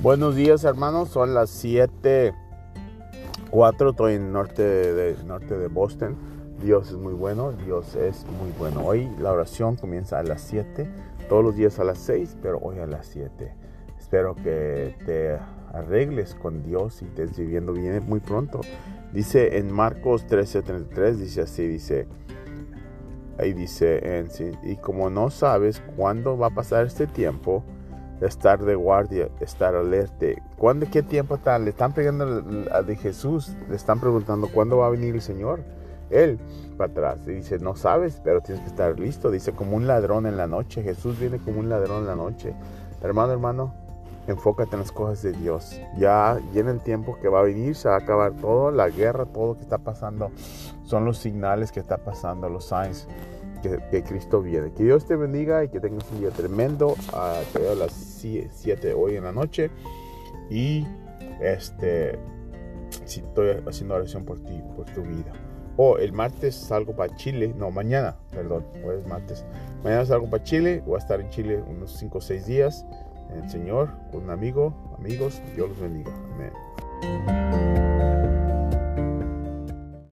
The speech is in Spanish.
Buenos días hermanos, son las 7, 4, estoy en norte de, norte de Boston. Dios es muy bueno, Dios es muy bueno. Hoy la oración comienza a las 7, todos los días a las 6, pero hoy a las 7. Espero que te arregles con Dios y estés viviendo bien muy pronto. Dice en Marcos 13:33, dice así, dice, ahí dice, en, y como no sabes cuándo va a pasar este tiempo, estar de guardia, estar alerte. ¿Cuándo, qué tiempo está? Le están pegando a de Jesús, le están preguntando cuándo va a venir el Señor. Él para atrás dice, no sabes, pero tienes que estar listo. Dice, como un ladrón en la noche. Jesús viene como un ladrón en la noche. Hermano, hermano, enfócate en las cosas de Dios. Ya, en el tiempo que va a venir, se va a acabar todo, la guerra, todo lo que está pasando. Son los señales que está pasando, los signs que, Cristo viene. Que Dios te bendiga y que tengas un día tremendo. Uh, te veo a las 7 hoy en la noche. Y este, si estoy haciendo oración por ti, por tu vida. O el martes salgo para Chile, no, mañana, perdón, hoy es martes. Mañana salgo para Chile, voy a estar en Chile unos 5 o 6 días. El Señor, con un amigo, amigos, Dios los bendiga. Amén.